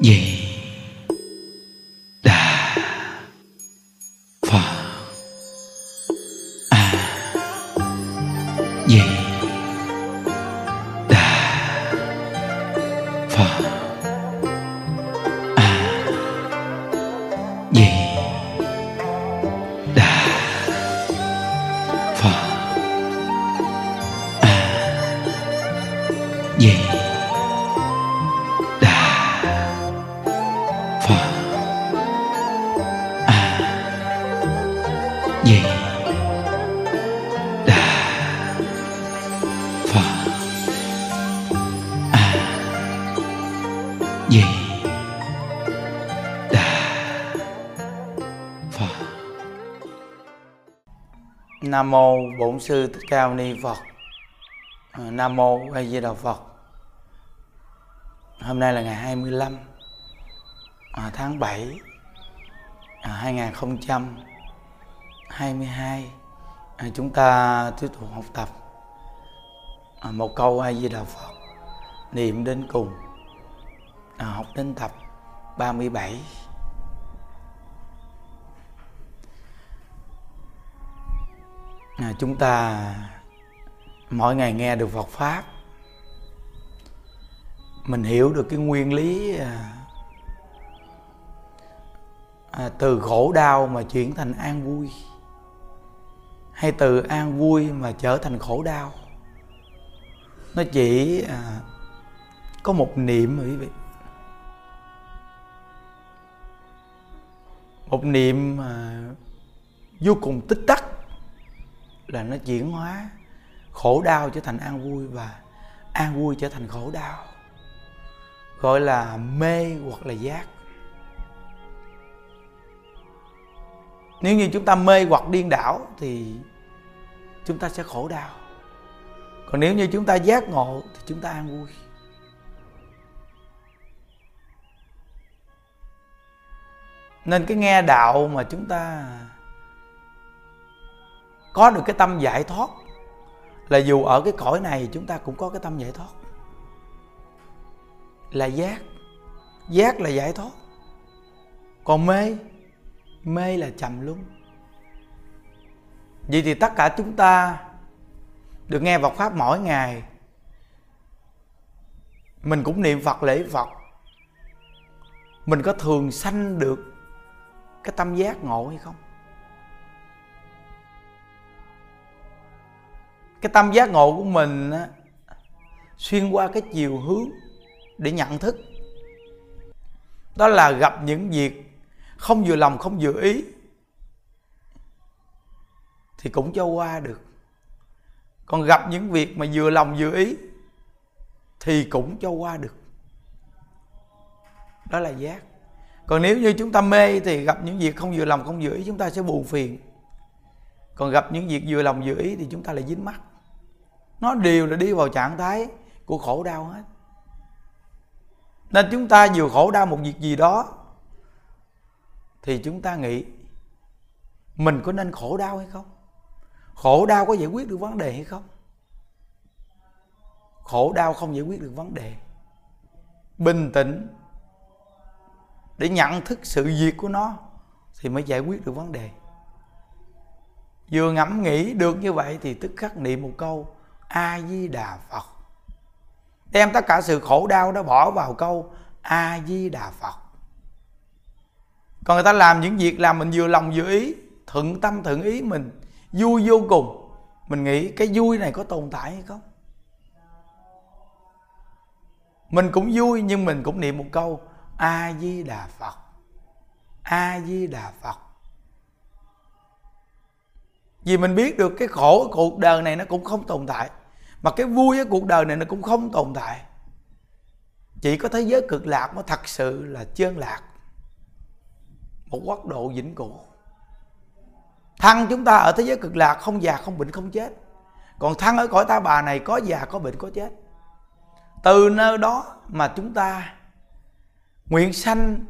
di Nam mô Bổn sư Thích Ca Mâu Ni Phật. À, Nam mô A Di Đà Phật. Hôm nay là ngày 25 à, tháng 7 2022. À, chúng ta tiếp tục học tập một câu A Di Đà Phật niệm đến cùng. Học đến tập 37. mươi à, chúng ta mỗi ngày nghe được Phật pháp mình hiểu được cái nguyên lý à, à, từ khổ đau mà chuyển thành an vui hay từ an vui mà trở thành khổ đau. Nó chỉ à, có một niệm mà quý vị. Một niệm mà vô cùng tích tắc là nó chuyển hóa, khổ đau trở thành an vui và an vui trở thành khổ đau. Gọi là mê hoặc là giác. Nếu như chúng ta mê hoặc điên đảo thì chúng ta sẽ khổ đau. Còn nếu như chúng ta giác ngộ thì chúng ta an vui. Nên cái nghe đạo mà chúng ta có được cái tâm giải thoát, là dù ở cái cõi này chúng ta cũng có cái tâm giải thoát. Là giác. Giác là giải thoát. Còn mê mê là trầm luân. Vậy thì tất cả chúng ta được nghe Phật pháp mỗi ngày, mình cũng niệm Phật lễ Phật. Mình có thường sanh được cái tâm giác ngộ hay không? Cái tâm giác ngộ của mình xuyên qua cái chiều hướng để nhận thức. Đó là gặp những việc không vừa lòng, không vừa ý, thì cũng cho qua được. Còn gặp những việc mà vừa lòng, vừa ý, thì cũng cho qua được. Đó là giác. Còn nếu như chúng ta mê thì gặp những việc không vừa lòng, không vừa ý, chúng ta sẽ buồn phiền. Còn gặp những việc vừa lòng, vừa ý thì chúng ta lại dính mắc nó đều là đi vào trạng thái của khổ đau hết. Nên chúng ta vừa khổ đau một việc gì đó, thì chúng ta nghĩ, mình có nên khổ đau hay không? Khổ đau có giải quyết được vấn đề hay không? Khổ đau không giải quyết được vấn đề. Bình tĩnh để nhận thức sự việc của nó thì mới giải quyết được vấn đề. Vừa ngẫm nghĩ được như vậy thì tức khắc niệm một câu a di đà phật. Đem tất cả sự khổ đau đó bỏ vào câu a di đà phật. Còn người ta làm những việc làm mình vừa lòng vừa ý, thuận tâm thuận ý mình, vui vô cùng. Mình nghĩ cái vui này có tồn tại hay không? Mình cũng vui nhưng mình cũng niệm một câu a di đà phật. A di đà phật. Vì mình biết được cái khổ cuộc đời này nó cũng không tồn tại mà cái vui ở cuộc đời này nó cũng không tồn tại. Chỉ có thế giới cực lạc mới thật sự là chân lạc. Một quốc độ vĩnh cửu. Thân chúng ta ở thế giới cực lạc không già, không bệnh, không chết. Còn thân ở cõi ta bà này có già, có bệnh, có chết. Từ nơi đó mà chúng ta nguyện sanh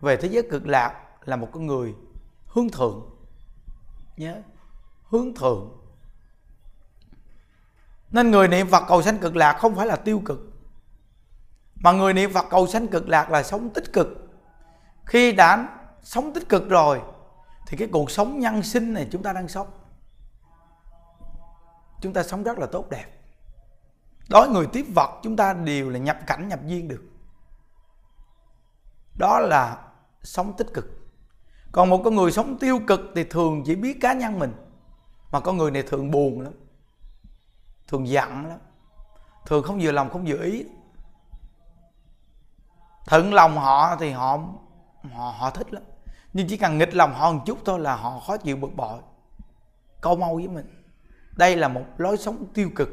về thế giới cực lạc là một con người hướng thượng. Nhớ, hướng thượng nên người niệm phật cầu sanh cực lạc không phải là tiêu cực. Mà người niệm phật cầu sanh cực lạc là sống tích cực. Khi đã sống tích cực rồi, thì cái cuộc sống nhân sinh này chúng ta đang sống. Chúng ta sống rất là tốt đẹp. Đối người tiếp vật chúng ta đều là nhập cảnh, nhập duyên được. Đó là sống tích cực. Còn một con người sống tiêu cực thì thường chỉ biết cá nhân mình, mà con người này thường buồn lắm thường giận lắm. Thường không vừa lòng, không vừa ý. Thuận lòng họ thì họ họ họ thích lắm. Nhưng chỉ cần nghịch lòng họ một chút thôi là họ khó chịu bực bội. Câu mau với mình. Đây là một lối sống tiêu cực.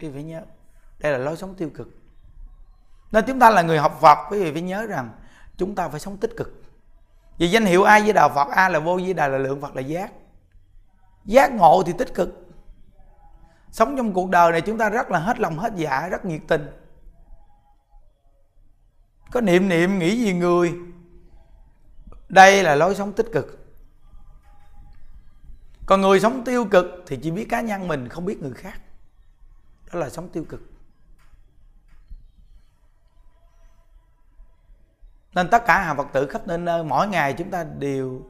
Quý vị phải nhớ. Đây là lối sống tiêu cực. Nên chúng ta là người học Phật, quý vị phải nhớ rằng chúng ta phải sống tích cực. Vì danh hiệu ai với đạo Phật, A là vô với đà là lượng, Phật là giác. Giác ngộ thì tích cực sống trong cuộc đời này chúng ta rất là hết lòng, hết dạ rất nhiệt tình. Có niệm niệm, nghĩ gì người. Đây là lối sống tích cực. Còn người sống tiêu cực thì chỉ biết cá nhân mình, không biết người khác. Đó là sống tiêu cực. Nên tất cả hàng phật tử khắp nơi nơi, mỗi ngày chúng ta đều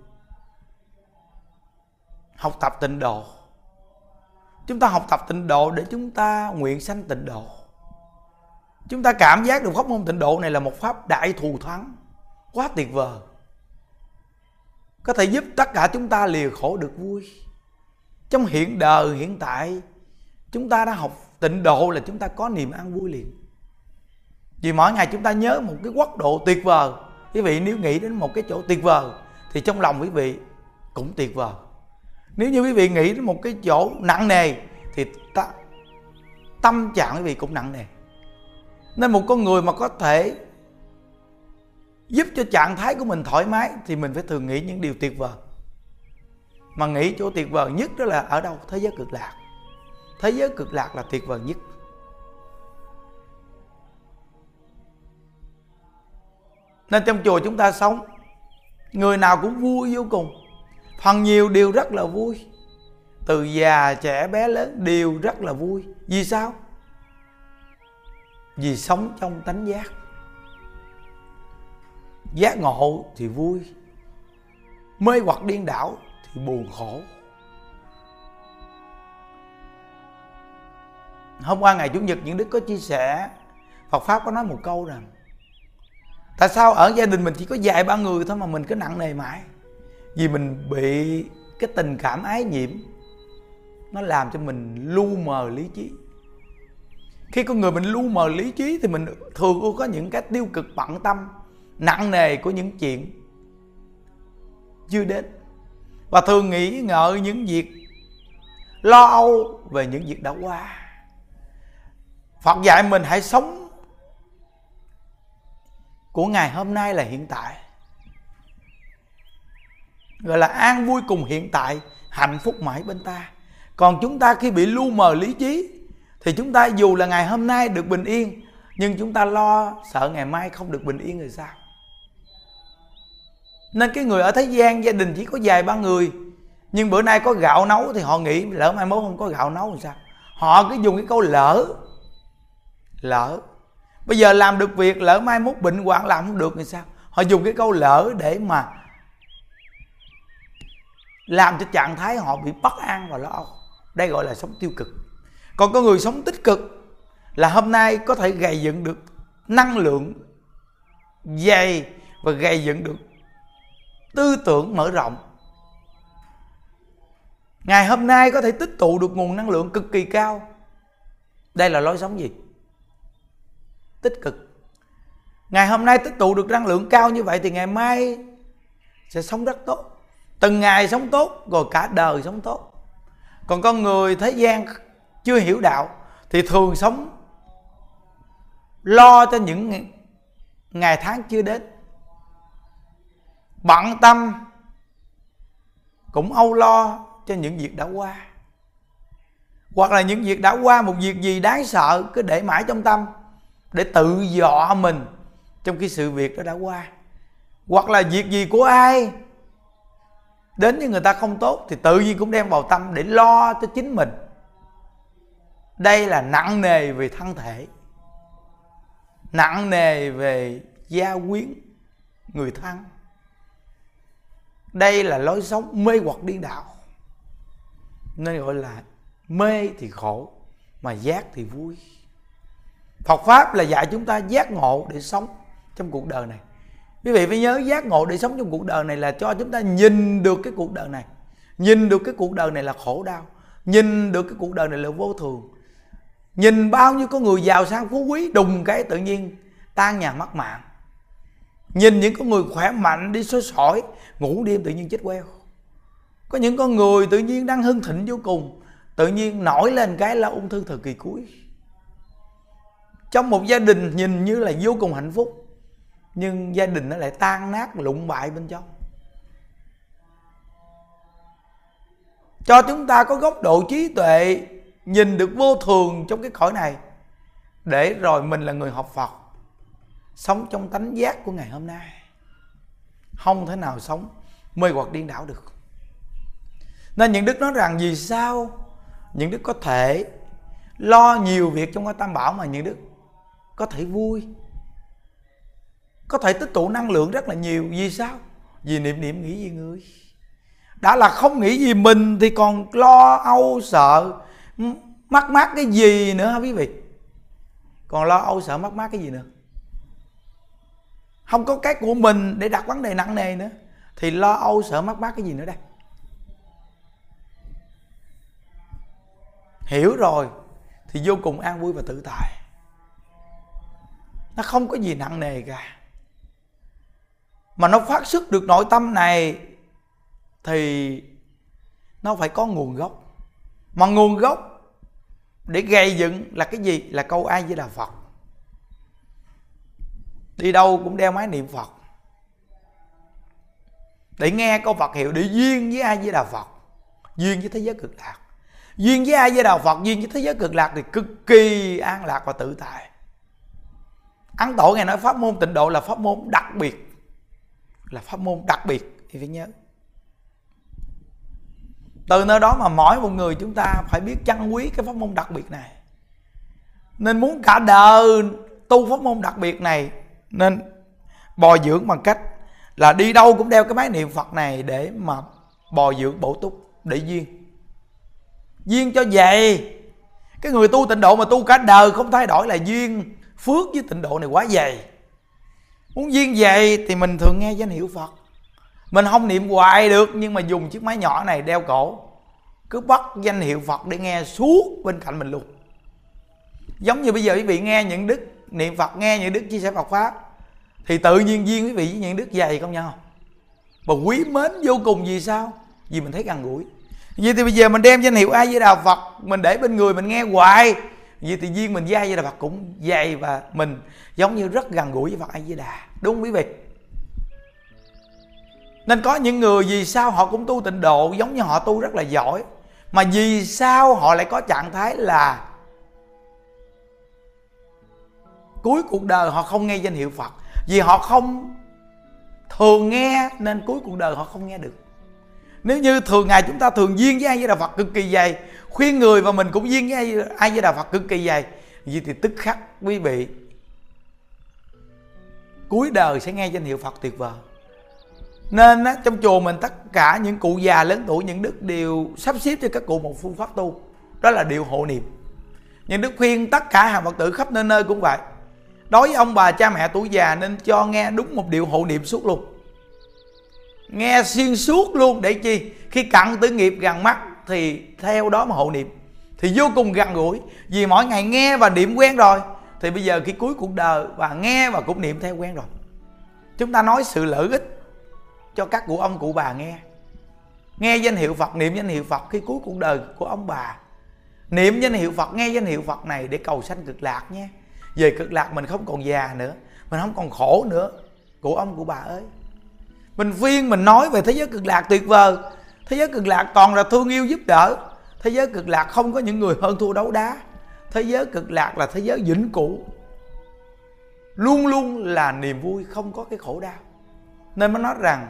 học tập tịnh độ chúng ta học tập tịnh độ để chúng ta nguyện sanh tịnh độ. Chúng ta cảm giác được pháp môn tịnh độ này là một pháp đại thù thắng, quá tuyệt vời. Có thể giúp tất cả chúng ta lìa khổ được vui. Trong hiện đời, hiện tại, chúng ta đã học tịnh độ là chúng ta có niềm an vui liền. Vì mỗi ngày chúng ta nhớ một cái quốc độ tuyệt vời. Quý vị, nếu nghĩ đến một cái chỗ tuyệt vời, thì trong lòng quý vị cũng tuyệt vời nếu như quý vị nghĩ đến một cái chỗ nặng nề thì ta, tâm trạng quý vị cũng nặng nề. Nên một con người mà có thể giúp cho trạng thái của mình thoải mái thì mình phải thường nghĩ những điều tuyệt vời. Mà nghĩ chỗ tuyệt vời nhất đó là ở đâu? Thế giới cực lạc. Thế giới cực lạc là tuyệt vời nhất. Nên trong chùa chúng ta sống người nào cũng vui vô cùng phần nhiều đều rất là vui. Từ già, trẻ, bé lớn đều rất là vui. Vì sao? Vì sống trong tánh giác. Giác ngộ thì vui. Mê hoặc điên đảo thì buồn khổ. Hôm qua ngày chủ nhật, những đức có chia sẻ, phật pháp có nói một câu rằng, tại sao ở gia đình mình chỉ có vài ba người thôi mà mình cứ nặng nề mãi? Vì mình bị cái tình cảm ái nhiễm, nó làm cho mình lu mờ lý trí. Khi con người mình lu mờ lý trí thì mình thường có những cái tiêu cực bận tâm, nặng nề của những chuyện chưa đến. Và thường nghĩ ngợi những việc lo âu về những việc đã qua. Phật dạy mình hãy sống của ngày hôm nay là hiện tại gọi là an vui cùng hiện tại, hạnh phúc mãi bên ta. Còn chúng ta khi bị lu mờ lý trí, thì chúng ta dù là ngày hôm nay được bình yên, nhưng chúng ta lo sợ ngày mai không được bình yên rồi sao? Nên cái người ở thế gian, gia đình chỉ có vài ba người, nhưng bữa nay có gạo nấu thì họ nghĩ lỡ mai mốt không có gạo nấu thì sao? Họ cứ dùng cái câu lỡ lỡ. Bây giờ làm được việc, lỡ mai mốt bệnh hoạn làm không được thì sao? Họ dùng cái câu lỡ để mà làm cho trạng thái họ bị bất an và lo âu. Đây gọi là sống tiêu cực. Còn có người sống tích cực là hôm nay có thể gây dựng được năng lượng dày và gây dựng được tư tưởng mở rộng. Ngày hôm nay có thể tích tụ được nguồn năng lượng cực kỳ cao. Đây là lối sống gì? Tích cực. Ngày hôm nay tích tụ được năng lượng cao như vậy thì ngày mai sẽ sống rất tốt từng ngày sống tốt, rồi cả đời sống tốt. Còn con người thế gian chưa hiểu đạo, thì thường sống lo cho những ngày tháng chưa đến. Bận tâm cũng âu lo cho những việc đã qua. Hoặc là những việc đã qua, một việc gì đáng sợ, cứ để mãi trong tâm, để tự dọa mình trong cái sự việc đó đã qua. Hoặc là việc gì của ai đến với người ta không tốt thì tự nhiên cũng đem vào tâm để lo cho chính mình. Đây là nặng nề về thân thể, nặng nề về gia quyến người thân. Đây là lối sống mê hoặc điên đạo nên gọi là mê thì khổ, mà giác thì vui. Phật pháp là dạy chúng ta giác ngộ để sống trong cuộc đời này quý vị phải nhớ giác ngộ để sống trong cuộc đời này là cho chúng ta nhìn được cái cuộc đời này. Nhìn được cái cuộc đời này là khổ đau. Nhìn được cái cuộc đời này là vô thường. Nhìn bao nhiêu có người giàu sang phú quý, đùng cái tự nhiên tan nhà mất mạng. Nhìn những con người khỏe mạnh, đi xối sỏi ngủ đêm tự nhiên chết queo. Có những con người tự nhiên đang hưng thịnh vô cùng, tự nhiên nổi lên cái là ung thư thời kỳ cuối. Trong một gia đình nhìn như là vô cùng hạnh phúc nhưng gia đình nó lại tan nát, lụng bại bên trong. Cho chúng ta có góc độ trí tuệ, nhìn được vô thường trong cái cõi này, để rồi mình là người học Phật, sống trong tánh giác của ngày hôm nay. Không thể nào sống mê hoặc điên đảo được. Nên những đức nói rằng, vì sao những đức có thể lo nhiều việc trong cái tam bảo mà những đức có thể vui? Có thể tích tụ năng lượng rất là nhiều. Vì sao? Vì niệm niệm nghĩ gì người? Đã là không nghĩ gì mình thì còn lo, âu, sợ mắc mắc cái gì nữa hả quý vị? Còn lo, âu, sợ, mắc mắc cái gì nữa? Không có cái của mình để đặt vấn đề nặng nề nữa. Thì lo, âu, sợ, mắc mắc cái gì nữa đây? Hiểu rồi, thì vô cùng an vui và tự tại. Nó không có gì nặng nề cả mà nó phát xuất được nội tâm này, thì nó phải có nguồn gốc. Mà nguồn gốc để gây dựng là cái gì? Là câu ai với đà phật. Đi đâu cũng đeo máy niệm phật. Để nghe câu phật hiệu để duyên với ai với đà phật, duyên với thế giới cực lạc. Duyên với ai với đạo phật, duyên với thế giới cực lạc thì cực kỳ an lạc và tự tại. Ấn tổ ngày nói pháp môn, tịnh độ là pháp môn đặc biệt là pháp môn đặc biệt, thì phải nhớ. Từ nơi đó mà mỗi một người chúng ta phải biết trân quý cái pháp môn đặc biệt này. Nên muốn cả đời tu pháp môn đặc biệt này, nên bồi dưỡng bằng cách là đi đâu cũng đeo cái máy niệm phật này để mà bồi dưỡng bổ túc, để duyên. Duyên cho dày cái người tu tịnh độ mà tu cả đời không thay đổi là duyên. Phước với tịnh độ này quá dày muốn duyên dày thì mình thường nghe danh hiệu phật. Mình không niệm hoài được, nhưng mà dùng chiếc máy nhỏ này đeo cổ. Cứ bắt danh hiệu phật để nghe suốt bên cạnh mình luôn. Giống như bây giờ quý vị nghe những đức, niệm phật, nghe những đức chia sẻ phật pháp, thì tự nhiên duyên quý vị với những đức dày không nhau. Mà quý mến vô cùng vì sao? Vì mình thấy gần gũi. Vậy thì bây giờ mình đem danh hiệu ai với đạo phật, mình để bên người mình nghe hoài. Vậy thì duyên mình với ai với đạo phật cũng dày và mình giống như rất gần gũi với phật ai với đà đúng không quý vị. Nên có những người vì sao họ cũng tu tịnh độ giống như họ tu rất là giỏi, mà vì sao họ lại có trạng thái là cuối cuộc đời họ không nghe danh hiệu phật? Vì họ không thường nghe nên cuối cuộc đời họ không nghe được. Nếu như thường ngày chúng ta thường duyên với ai với đạo phật cực kỳ dày, khuyên người và mình cũng duyên với ai với đạo phật cực kỳ dày, vì thì tức khắc quý vị cuối đời sẽ nghe danh hiệu phật tuyệt vời. Nên á, trong chùa mình tất cả những cụ già lớn tuổi những đức đều sắp xếp cho các cụ một phương pháp tu. Đó là điều hộ niệm. Những đức khuyên tất cả hàng phật tử khắp nơi nơi cũng vậy. Đối với ông bà cha mẹ tuổi già nên cho nghe đúng một điều hộ niệm suốt luôn. Nghe xuyên suốt luôn để chi? Khi cận tử nghiệp gần mắt thì theo đó mà hộ niệm. Thì vô cùng gần gũi vì mỗi ngày nghe và niệm quen rồi thì bây giờ khi cuối cuộc đời và nghe và cũng niệm theo quen rồi. Chúng ta nói sự lợi ích cho các cụ ông cụ bà nghe. Nghe danh hiệu phật, niệm danh hiệu phật khi cuối cuộc đời của ông bà. Niệm danh hiệu phật, nghe danh hiệu phật này để cầu sanh cực lạc nhé. Về cực lạc mình không còn già nữa, mình không còn khổ nữa. Cụ ông cụ bà ơi. Mình phiên mình nói về thế giới cực lạc tuyệt vời. Thế giới cực lạc toàn là thương yêu giúp đỡ. Thế giới cực lạc không có những người hơn thua đấu đá thế giới cực lạc là thế giới vĩnh cửu. Luôn luôn là niềm vui, không có cái khổ đau. Nên mới nói rằng,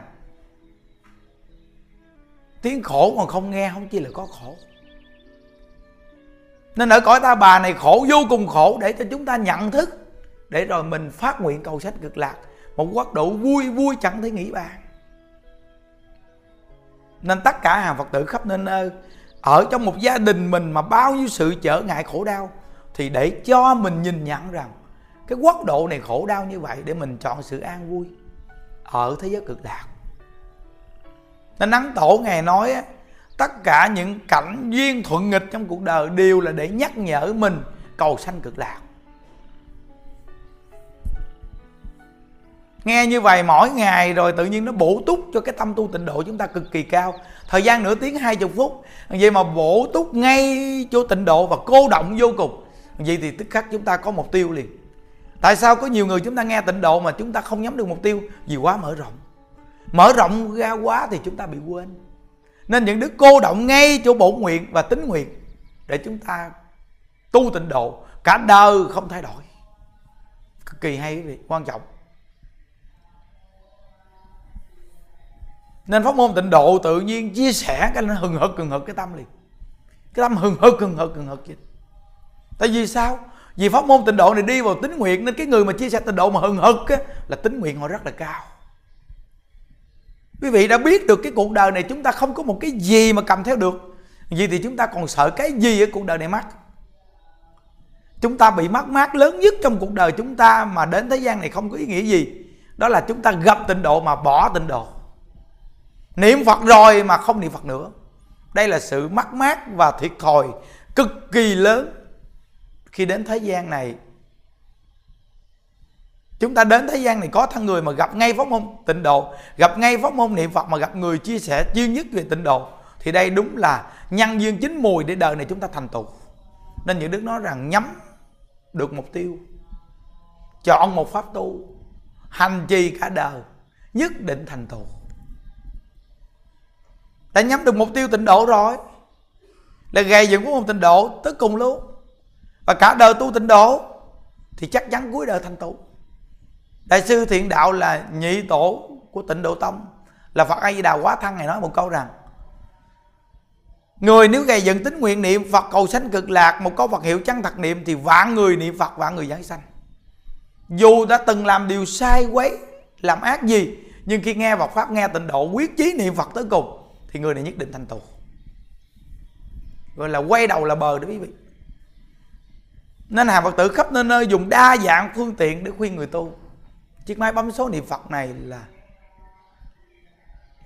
tiếng khổ còn không nghe, không chỉ là có khổ. Nên ở cõi ta, bà này khổ, vô cùng khổ, để cho chúng ta nhận thức, để rồi mình phát nguyện cầu sách cực lạc. Một quốc độ vui vui chẳng thể nghĩ bàn. Nên tất cả hàng phật tử khắp nơi nơi ở trong một gia đình mình mà bao nhiêu sự trở ngại khổ đau, thì để cho mình nhìn nhận rằng cái quốc độ này khổ đau như vậy để mình chọn sự an vui ở thế giới cực lạc. Nên nắng tổ ngài nói tất cả những cảnh duyên thuận nghịch trong cuộc đời đều là để nhắc nhở mình cầu sanh cực lạc. Nghe như vậy mỗi ngày rồi tự nhiên nó bổ túc cho cái tâm tu tịnh độ chúng ta cực kỳ cao. Thời gian nửa tiếng hai chục phút. Vậy mà bổ túc ngay chỗ tịnh độ và cô động vô cùng. Vậy thì tức khắc chúng ta có mục tiêu liền. Tại sao có nhiều người chúng ta nghe tịnh độ mà chúng ta không nhắm được mục tiêu? Vì quá mở rộng. Mở rộng ra quá thì chúng ta bị quên. Nên những đức cô động ngay chỗ bổn nguyện và tính nguyện để chúng ta tu tịnh độ, cả đời không thay đổi. Cực kỳ hay quý vị, quan trọng. Nên pháp môn tịnh độ tự nhiên chia sẻ cái nó hừng hực hừng hực cái tâm liền. Cái tâm hừng hực hừng hực hừng hực vậy. Tại vì sao? Vì pháp môn tịnh độ này đi vào tính nguyện nên cái người mà chia sẻ tịnh độ mà hừng hực á, là tính nguyện họ rất là cao. Quý vị đã biết được cái cuộc đời này chúng ta không có một cái gì mà cầm theo được. Vì thì chúng ta còn sợ cái gì ở cuộc đời này mất chúng ta bị mất mát lớn nhất trong cuộc đời chúng ta mà đến thế gian này không có ý nghĩa gì. Đó là chúng ta gặp tịnh độ mà bỏ tịnh độ niệm phật rồi mà không niệm phật nữa. Đây là sự mất mát và thiệt thòi cực kỳ lớn. Khi đến thế gian này, chúng ta đến thế gian này có thân người mà gặp ngay pháp môn tịnh độ, gặp ngay pháp môn niệm phật mà gặp người chia sẻ duy nhất về tịnh độ, thì đây đúng là nhân duyên chính mùi để đời này chúng ta thành tựu. Nên những đức nói rằng nhắm được mục tiêu, chọn một pháp tu, hành trì cả đời, nhất định thành tựu đã nhắm được mục tiêu tịnh độ rồi. Là gây dựng của một tịnh độ tới cùng luôn. Và cả đời tu tịnh độ thì chắc chắn cuối đời thành tựu. Đại sư thiện đạo là nhị tổ của tịnh độ tông là phật a di đà quá thăng này nói một câu rằng, người nếu gây dựng tính nguyện niệm phật cầu sanh cực lạc, một câu phật hiệu chân thật niệm thì vạn người niệm phật vạn người giảng sanh. Dù đã từng làm điều sai quấy, làm ác gì, nhưng khi nghe Phật pháp, nghe tịnh độ, quyết chí niệm phật tới cùng thì người này nhất định thành tựu gọi là quay đầu là bờ đó quý vị. Nên hàng phật tử khắp nơi nơi dùng đa dạng phương tiện để khuyên người tu. Chiếc máy bấm số niệm phật này là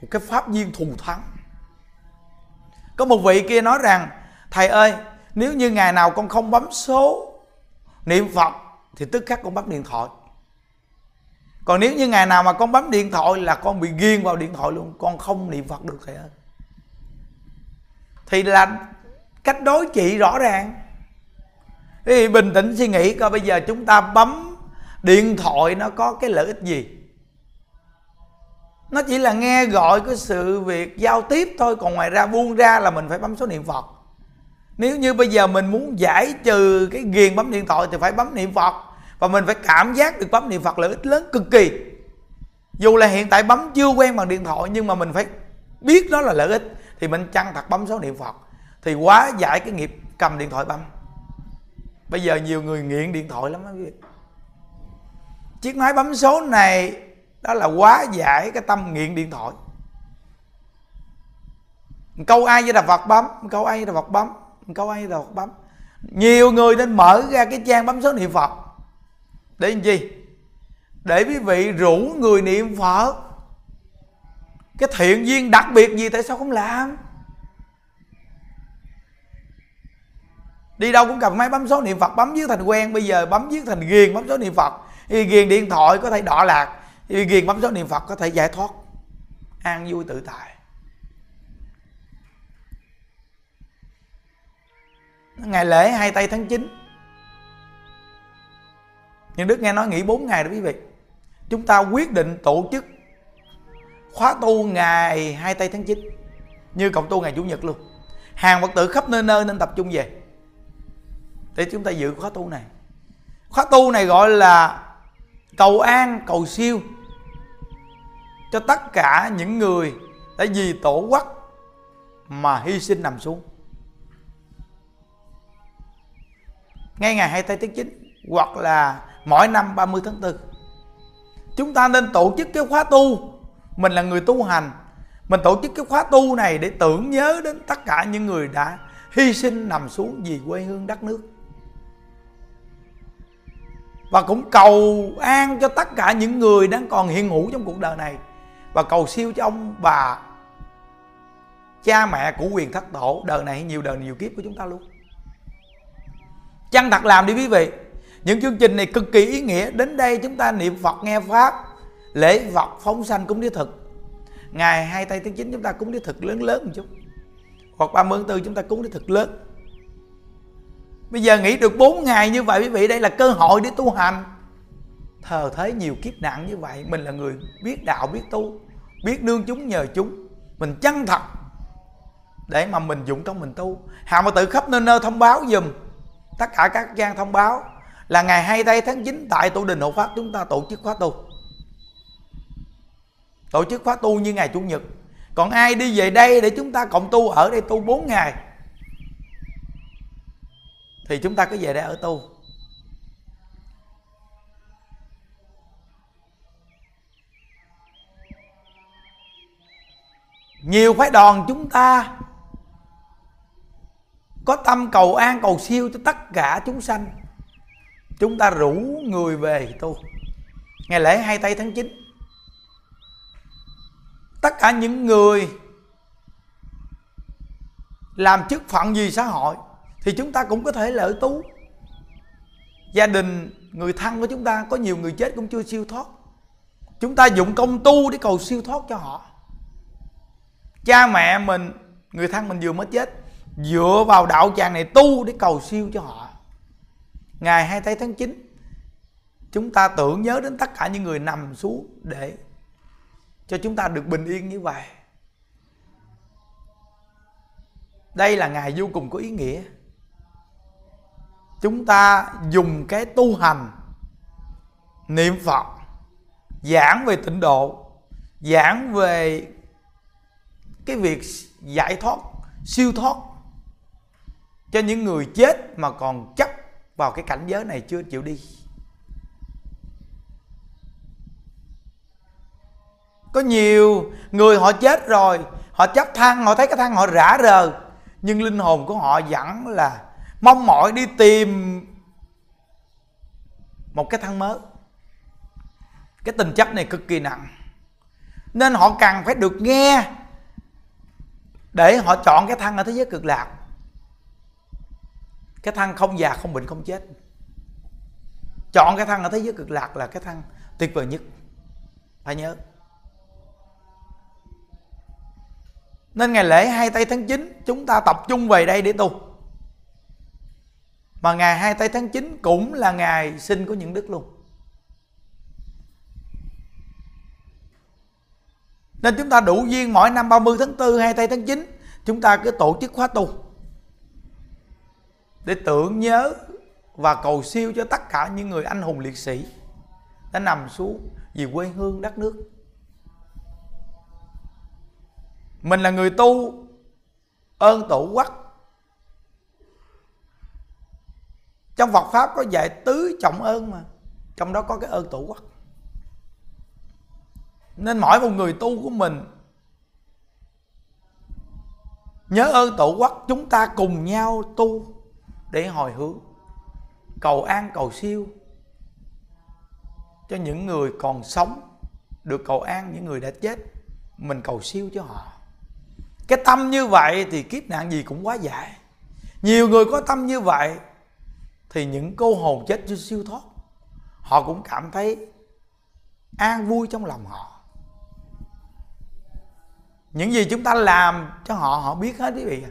một cái pháp viên thù thắng. Có một vị kia nói rằng, thầy ơi, nếu như ngày nào con không bấm số niệm phật, thì tức khắc con bắt điện thoại còn nếu như ngày nào mà con bấm điện thoại là con bị ghiên vào điện thoại luôn, con không niệm phật được thầy ơi. Thì là cách đối trị rõ ràng. Thì bình tĩnh suy nghĩ coi bây giờ chúng ta bấm điện thoại nó có cái lợi ích gì? Nó chỉ là nghe gọi cái sự việc giao tiếp thôi, còn ngoài ra buông ra là mình phải bấm số niệm phật. Nếu như bây giờ mình muốn giải trừ cái ghiền bấm điện thoại thì phải bấm niệm phật và mình phải cảm giác được bấm niệm phật lợi ích lớn cực kỳ. Dù là hiện tại bấm chưa quen bằng điện thoại, nhưng mà mình phải biết đó là lợi ích, thì mình chăng thật bấm số niệm phật, thì quá giải cái nghiệp cầm điện thoại bấm. Bây giờ nhiều người nghiện điện thoại lắm đó quý vị. Chiếc máy bấm số này, đó là quá giải cái tâm nghiện điện thoại. Câu ai với đà phật bấm câu ai với đà phật bấm câu ai với đà phật bấm. Nhiều người nên mở ra cái trang bấm số niệm phật để làm gì? Để quý vị rủ người niệm phật. Cái thiện duyên đặc biệt gì tại sao không làm? Đi đâu cũng cầm máy bấm số niệm phật, bấm viết thành quen. Bây giờ bấm viết thành ghiền, bấm số niệm phật. Thì ghiền điện thoại có thể đọa lạc. Thì ghiền bấm số niệm phật có thể giải thoát. An vui tự tại. Ngày lễ hai tây tháng 9 nhưng đức nghe nói nghỉ 4 ngày đó quý vị. Chúng ta quyết định tổ chức khóa tu ngày hai tây tháng 9 như cộng tu ngày chủ nhật luôn. Hàng phật tử khắp nơi nơi nên tập trung về để chúng ta dự khóa tu này. Khóa tu này gọi là cầu an, cầu siêu cho tất cả những người đã vì tổ quốc mà hy sinh nằm xuống. Ngay ngày hai tây tháng 9 hoặc là mỗi năm 30 tháng 4 chúng ta nên tổ chức cái khóa tu. Mình là người tu hành, mình tổ chức cái khóa tu này để tưởng nhớ đến tất cả những người đã hy sinh nằm xuống vì quê hương đất nước. Và cũng cầu an cho tất cả những người đang còn hiện hữu trong cuộc đời này. Và cầu siêu cho ông bà, cha mẹ của quyền thất tổ. Đời này nhiều đời nhiều kiếp của chúng ta luôn. Chăng thật làm đi quý vị? Những chương trình này cực kỳ ý nghĩa. Đến đây chúng ta niệm phật, nghe pháp, lễ phật phóng sanh cũng đi thực. Ngày hai tây tháng 9 chúng ta cúng đi thực lớn lớn một chút. Hoặc 30 tháng 4 chúng ta cúng đi thực lớn. Bây giờ nghỉ được 4 ngày như vậy quý vị, đây là cơ hội để tu hành. Thờ thế nhiều kiếp nạn như vậy, mình là người biết đạo, biết tu, biết nương chúng nhờ chúng. Mình chân thật để mà mình dụng công mình tu. Hạ mà tự khắp nơi nơi thông báo dùm tất cả các trang thông báo là ngày 2 tây tháng 9 tại tổ đình hộ pháp, chúng ta tổ chức khóa tu. Tổ chức khóa tu như ngày chủ nhật. Còn ai đi về đây để chúng ta cộng tu, ở đây tu 4 ngày, thì chúng ta cứ về đây ở tu. Nhiều phái đoàn chúng ta có tâm cầu an cầu siêu cho tất cả chúng sanh chúng ta rủ người về tu ngày lễ hai tây tháng 9 tất cả những người làm chức phận gì xã hội thì chúng ta cũng có thể lợi tú. Gia đình, người thân của chúng ta, có nhiều người chết cũng chưa siêu thoát. Chúng ta dụng công tu để cầu siêu thoát cho họ. Cha mẹ mình, người thân mình vừa mới chết, dựa vào đạo tràng này tu để cầu siêu cho họ ngày 2 tháng 9 chúng ta tưởng nhớ đến tất cả những người nằm xuống để cho chúng ta được bình yên như vậy. Đây là ngày vô cùng có ý nghĩa. Chúng ta dùng cái tu hành, niệm phật, giảng về tịnh độ, giảng về cái việc giải thoát, siêu thoát cho những người chết mà còn chấp vào cái cảnh giới này chưa chịu đi. Có nhiều người họ chết rồi, họ chấp thăng họ thấy cái thăng họ rã rờ nhưng linh hồn của họ vẫn là mong mỏi đi tìm một cái thăng mới. Cái tình chấp này cực kỳ nặng. Nên họ cần phải được nghe để họ chọn cái thăng ở thế giới cực lạc cái thăng không già, không bệnh, không chết. Chọn cái thăng ở thế giới cực lạc là cái thăng tuyệt vời nhất. Phải nhớ. Nên ngày lễ 2 tây tháng 9 Chúng ta tập trung về đây để tu. Mà ngày 2 tây tháng 9 Cũng là ngày sinh của những đức luôn. Nên chúng ta đủ duyên mỗi năm 30 tháng 4 2 tây tháng 9 Chúng ta cứ tổ chức khóa tu. Để tưởng nhớ Và cầu siêu cho tất cả những người anh hùng liệt sĩ Đã nằm xuống vì quê hương đất nước. Mình là người tu, ơn tổ quốc. Trong Phật pháp có dạy tứ trọng ơn mà, trong đó có cái ơn tổ quốc. Nên mỗi một người tu của mình nhớ ơn tổ quốc, chúng ta cùng nhau tu để hồi hướng, cầu an cầu siêu cho những người còn sống, được cầu an những người đã chết, mình cầu siêu cho họ. Cái tâm như vậy thì kiếp nạn gì cũng quá dài nhiều người có tâm như vậy thì những cô hồn chết chưa siêu thoát. Họ cũng cảm thấy an vui trong lòng họ. Những gì chúng ta làm cho họ họ biết hết, quý vị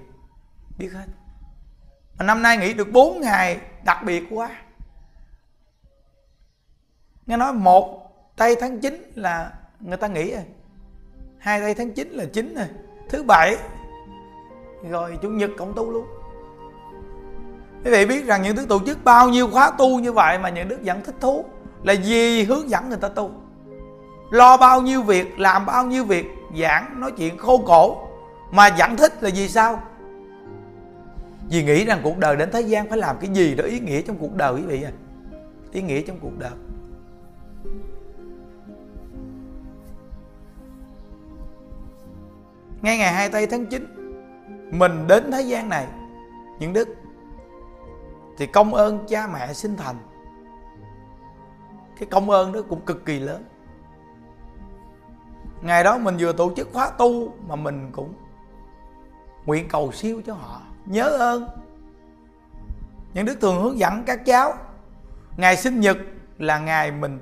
biết hết mà năm nay nghỉ được 4 ngày, đặc biệt quá. Nghe nói một tây tháng 9 là người ta nghỉ rồi. Hai tây tháng 9 là chín rồi. Thứ bảy, rồi chủ nhật cộng tu luôn. Quý vị biết rằng những đức tổ chức bao nhiêu khóa tu như vậy mà những đức vẫn thích thú là gì hướng dẫn người ta tu. Lo bao nhiêu việc, làm bao nhiêu việc, giảng, nói chuyện khô cổ mà vẫn thích là gì sao? Vì nghĩ rằng cuộc đời đến thế gian phải làm cái gì đó ý nghĩa trong cuộc đời quý vị à ý nghĩa trong cuộc đời. Ngay ngày 2 tây tháng 9 mình đến thế gian này, những đức, thì công ơn cha mẹ sinh thành. Cái công ơn đó cũng cực kỳ lớn. Ngày đó mình vừa tổ chức khóa tu mà mình cũng nguyện cầu siêu cho họ nhớ ơn. Những đức thường hướng dẫn các cháu, ngày sinh nhật là ngày mình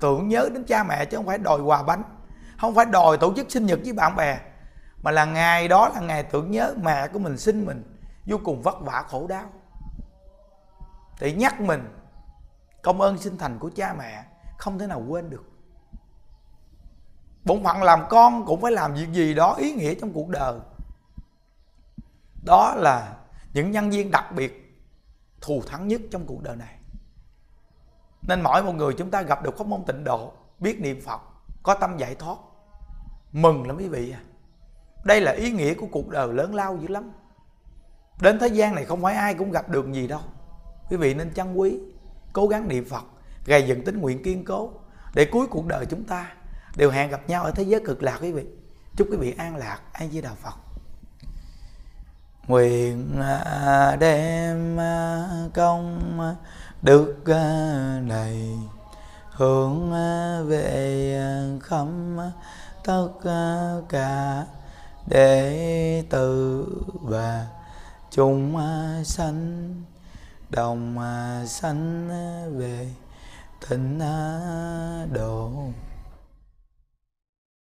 tưởng nhớ đến cha mẹ chứ không phải đòi quà bánh, không phải đòi tổ chức sinh nhật với bạn bè, mà là ngày đó là ngày tưởng nhớ mẹ của mình sinh mình, vô cùng vất vả, khổ đau. Để nhắc mình, công ơn sinh thành của cha mẹ, không thể nào quên được. Bổn phận làm con cũng phải làm việc gì đó ý nghĩa trong cuộc đời đó là những nhân viên đặc biệt thù thắng nhất trong cuộc đời này. Nên mỗi một người chúng ta gặp được pháp môn tịnh độ, biết niệm phật, có tâm giải thoát, mừng lắm quý vị à. Đây là ý nghĩa của cuộc đời lớn lao dữ lắm. Đến thế gian này không phải ai cũng gặp được gì đâu. Quý vị nên trân quý, cố gắng niệm phật, gầy dựng tính nguyện kiên cố để cuối cuộc đời chúng ta đều hẹn gặp nhau ở thế giới cực lạc quý vị. Chúc quý vị an lạc. An di đà phật nguyện à, đem à, công đức à, này hướng về khắp tất cả đệ tử và chúng sanh đồng sanh về thịnh độ.